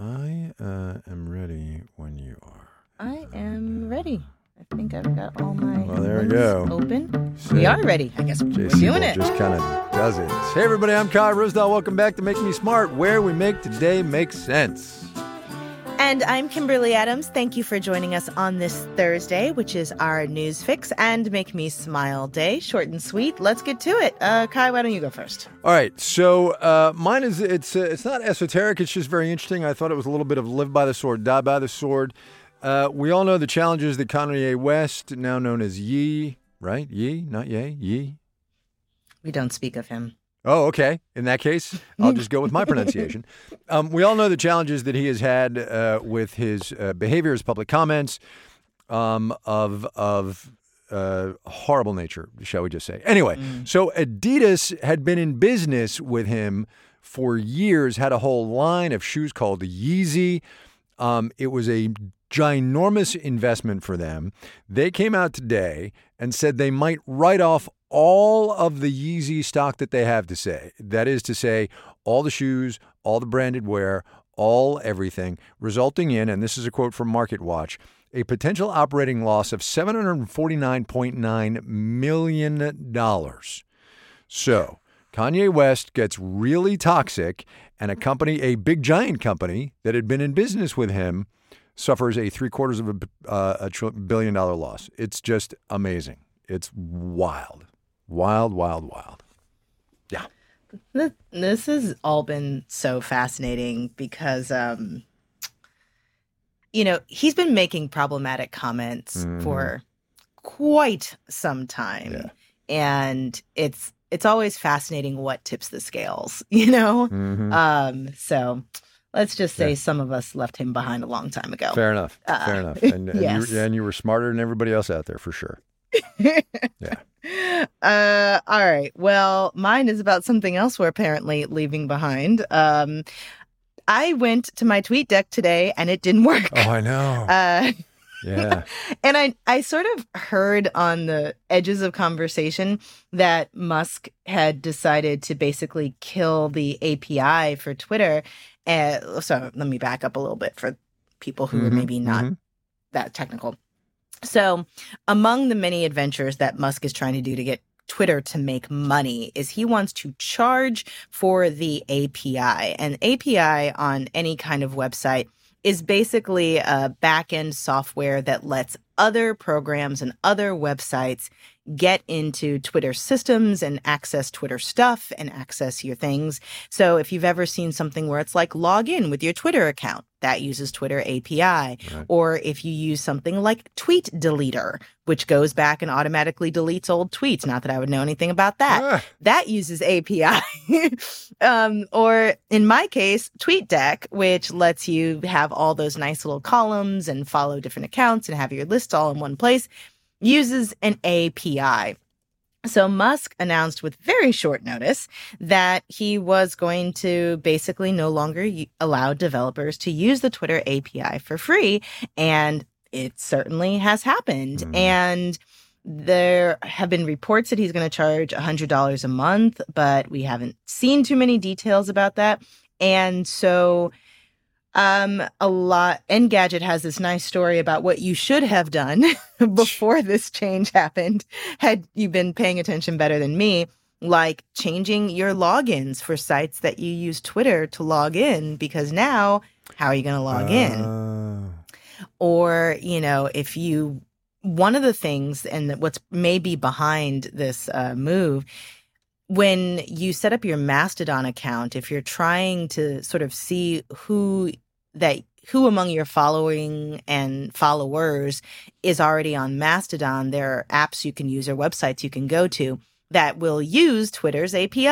I uh, am ready when you are. I am ready. I think I've got all my Well, there we go. open. So, we are ready. I guess we're Jay doing it. just kind of does it. Hey, everybody, I'm Kai Ryssdal. Welcome back to Make Me Smart, where we make today make sense. And I'm Kimberly Adams. Thank you for joining us on this Thursday, which is our news fix and make me smile day. Short and sweet. Let's get to it. Uh, Kai, why don't you go first? All right, so uh, mine is it's uh, it's not esoteric. It's just very interesting. I thought it was a little bit of live by the sword, die by the sword. Uh, we all know the challenges that Kanye West, now known as Ye, right? Ye, not Ye, Ye. We don't speak of him. Oh, okay. In that case, I'll just go with my pronunciation. Um, we all know the challenges that he has had uh, with his uh, behavior, his public comments um, of of uh, horrible nature, shall we just say? Anyway, so Adidas had been in business with him for years, had a whole line of shoes called Yeezy. Um, it was a ginormous investment for them. They came out today and said they might write off all of the Yeezy stock that they have to say. That is to say, all the shoes, all the branded wear, all everything, resulting in, and this is a quote from MarketWatch, a potential operating loss of $749.9 million. So, Kanye West gets really toxic, and a company, a big giant company that had been in business with him, suffers a three quarters of a, uh, a billion dollar loss. It's just amazing. It's wild, wild, wild, wild. Yeah. This has all been so fascinating because, um, you know, he's been making problematic comments Mhm. for quite some time, Yeah. and it's it's always fascinating what tips the scales, you know. Mhm. Um, so let's just say Yeah. some of us left him behind a long time ago. Fair enough. Uh, Fair enough. And, and, yes. you, and you were smarter than everybody else out there for sure. Uh, all right. Well, mine is about something else we're apparently leaving behind. Um, I went to my TweetDeck today and it didn't work. Oh, I know. Uh, yeah. and I, I sort of heard on the edges of conversation that Musk had decided to basically kill the API for Twitter. Uh, so let me back up a little bit for people who are Mhm, maybe not mhm. that technical. So, among the many adventures that Musk is trying to do to get Twitter to make money is he wants to charge for the API. And API on any kind of website is basically a backend software that lets other programs and other websites get into Twitter systems and access Twitter stuff and access your things. So if you've ever seen something where it's like log in with your Twitter account, that uses Twitter API. Or if you use something like Tweet Deleter, which goes back and automatically deletes old tweets. Not that I would know anything about that Ah, that uses API. um, or in my case, TweetDeck, which lets you have all those nice little columns and follow different accounts and have your list all in one place, uses an API. So Musk announced with very short notice that he was going to basically no longer allow developers to use the Twitter API for free. And it certainly has happened. Mm. And there have been reports that he's going to charge $100 a month, but we haven't seen too many details about that. And so um a lot Engadget has this nice story about what you should have done before this change happened had you been paying attention better than me like changing your logins for sites that you use Twitter to log in because now how are you going to log in oh. or you know if you one of the things and what's maybe behind this uh, move when you set up your mastodon account if you're trying to sort of see who that who among your following and followers is already on mastodon there are apps you can use or websites you can go to that will use twitter's api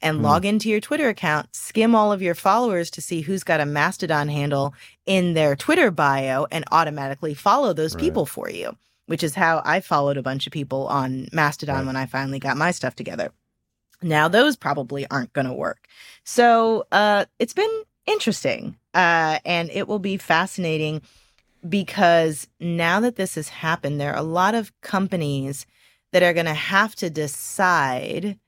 and Hmm. log into your twitter account skim all of your followers to see who's got a mastodon handle in their Twitter bio and automatically follow those Right. people for you, which is how I followed a bunch of people on Mastodon Right. when I finally got my stuff together. Now those probably aren't going to work. So uh, it's been interesting, uh, and it will be fascinating because now that this has happened, there are a lot of companies that are going to have to decide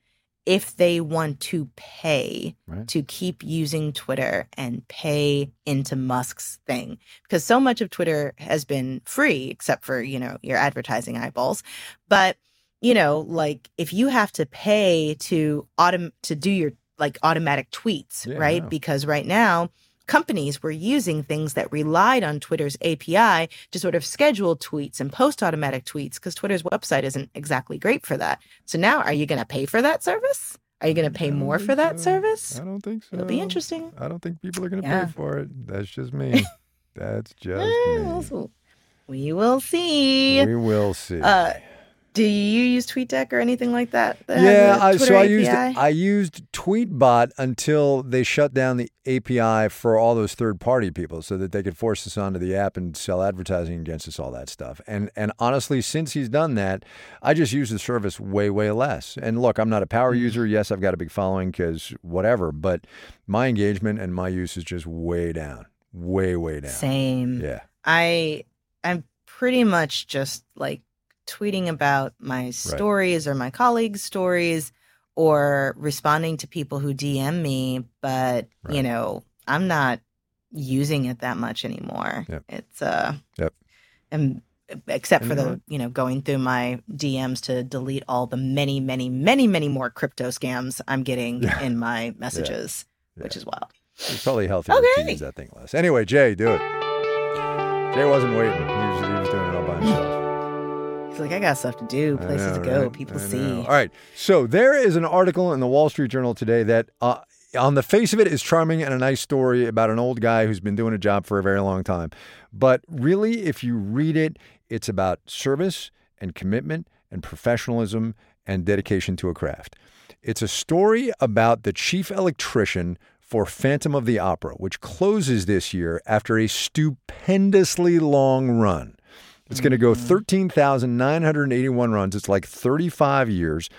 if they want to pay Right. to keep using Twitter and pay into Musk's thing. Because so much of Twitter has been free, except for, you know, your advertising eyeballs. But, you know, like if you have to pay to autom- to do your like automatic tweets, Yeah, right? Because right now companies were using things that relied on Twitter's API to sort of schedule tweets and post automatic tweets because Twitter's website isn't exactly great for that. So now are you going to pay for that service? Are you going to pay more for that so. service? I don't think so. It'll be interesting. I don't think people are going to Yeah. pay for it. That's just me. That's just me. We will see. We will see. Uh, Do you use TweetDeck or anything like that? that yeah, I, so I used I used Tweetbot until they shut down the API for all those third party people, so that they could force us onto the app and sell advertising against us, all that stuff. And and honestly, since he's done that, I just use the service way way less. And look, I'm not a power Mm-hmm. user. Yes, I've got a big following because whatever, but my engagement and my use is just way down, way way down. Same. Yeah. I I'm pretty much just like tweeting about my stories or my colleagues' stories or responding to people who DM me, but you know, I'm not using it that much anymore. Yep. It's uh Yep. and except for the you know going through my DMs to delete all the many many many many more crypto scams I'm getting Yeah. in my messages, Yeah. which is wild. It's probably healthier to Okay. use that thing less. Anyway, Jay, do it. Jay wasn't waiting. He was, he was doing it all by himself. He's like, I got stuff to do, places know, to go, right? people I to see. know. All right. So there is an article in the Wall Street Journal today that, uh, on the face of it, is charming and a nice story about an old guy who's been doing a job for a very long time. But really, if you read it, it's about service and commitment and professionalism and dedication to a craft. It's a story about the chief electrician for Phantom of the Opera, which closes this year after a stupendously long run. It's going to go mm-hmm. 13,981 runs. It's like 35 years.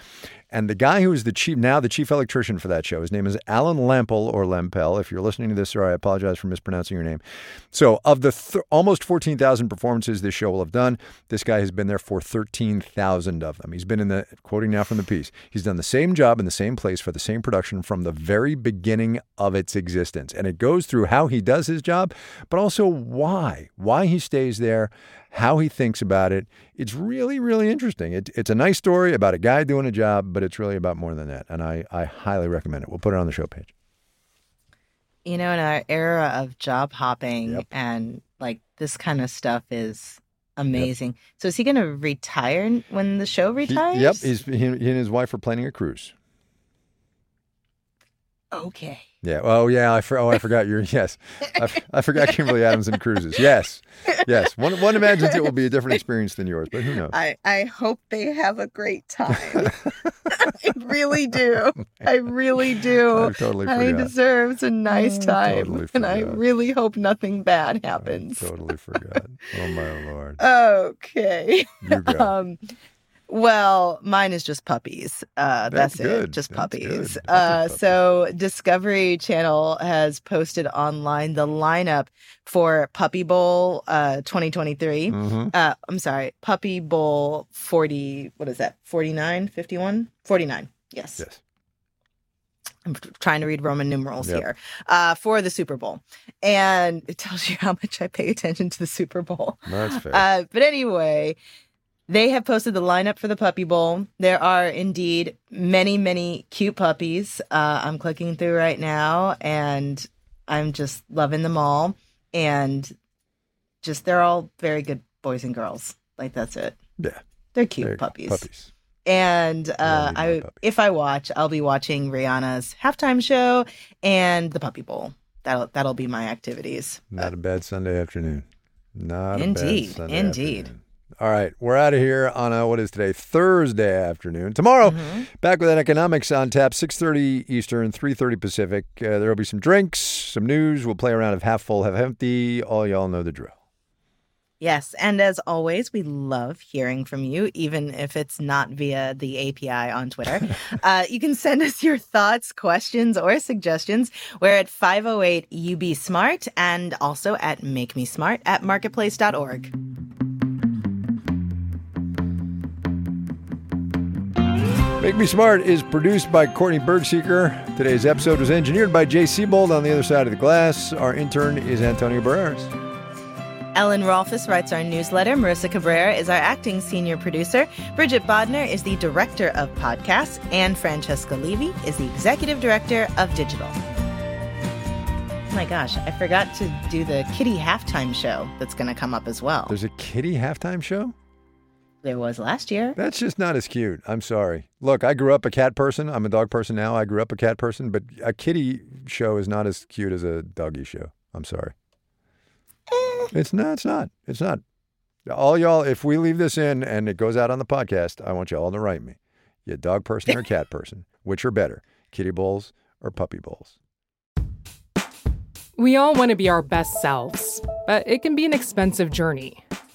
And the guy who is the chief, now the chief electrician for that show, his name is Alan Lempel or Lempel. If you're listening to this, sir, I apologize for mispronouncing your name. So, of the th- almost 14,000 performances this show will have done, this guy has been there for 13,000 of them. He's been in the, quoting now from the piece, he's done the same job in the same place for the same production from the very beginning of its existence. And it goes through how he does his job, but also why, why he stays there, how he thinks about it. It's really, really interesting. It, it's a nice story about a guy doing a job, but it's really about more than that. And I, I highly recommend it. We'll put it on the show page. You know, in our era of job hopping Yep. and like this kind of stuff is amazing. So is he going to retire when the show He- retires? yep. He's, he, he and his wife are planning a cruise. Okay. Yeah. Oh, yeah. I for, oh, I forgot. You're yes. I forgot Kimberly Adams and cruises. Yes. Yes. One one imagines it will be a different experience than yours, but who knows? I, I hope they have a great time. I really do. I really do. I totally I forgot. deserves a nice I time. totally and I really hope nothing bad I happens. totally forgot. Oh my lord. Okay. You go. Um, well, mine is just puppies. Uh, That's that's, it, just That's puppies. Uh, so Discovery Channel has posted online the lineup for Puppy Bowl uh, 2023. hmm Uh, I'm sorry, Puppy Bowl 40. What is that? 49, 51, 49. Yes. Yes. I'm trying to read Roman numerals Yep. here uh, for the Super Bowl, and it tells you how much I pay attention to the Super Bowl. That's fair. Uh, but anyway, they have posted the lineup for the Puppy Bowl. There are indeed many, many cute puppies. Uh, I'm clicking through right now, and I'm just loving them all. And just they're all very good boys and girls. Like that's it. yeah. They're cute go. puppies. Puppies. And uh, I, puppy. if I watch, I'll be watching Rihanna's halftime show and the Puppy Bowl. That'll that'll be my activities. Not a bad Sunday afternoon. Not Indeed, a bad Sunday indeed. afternoon. All right, we're out of here on uh, what is today Thursday afternoon. Tomorrow, Mhm. back with an economics on tap, six thirty Eastern, three thirty Pacific. Uh, there will be some drinks, some news. We'll play around of half full, half empty. All y'all know the drill. Yes, and as always, we love hearing from you, even if it's not via the API on Twitter. uh, you can send us your thoughts, questions, or suggestions. We're at 508 UB Smart and also at Make Me Smart at marketplace.org. Make Me Smart is produced by Courtney Bergsieker. Today's episode was engineered by Jay Siebold on the other side of the glass. Our intern is Antonio Barreras. Ellen Rolfes writes our newsletter. Marissa Cabrera is our acting senior producer. Bridget Bodner is the director of podcasts. And Francesca Levy is the executive director of digital. Oh my gosh, I forgot to do the kitty halftime show that's going to come up as well. There's a kitty halftime show? There was last year. That's just not as cute. I'm sorry. Look, I grew up a cat person. I'm a dog person now. I grew up a cat person, but a kitty show is not as cute as a doggy show. I'm sorry. Eh. It's not. It's not. It's not. All y'all, if we leave this in and it goes out on the podcast, I want you all to write me. You a dog person or a cat person? Which are better, kitty bowls or puppy bowls? We all want to be our best selves, but it can be an expensive journey.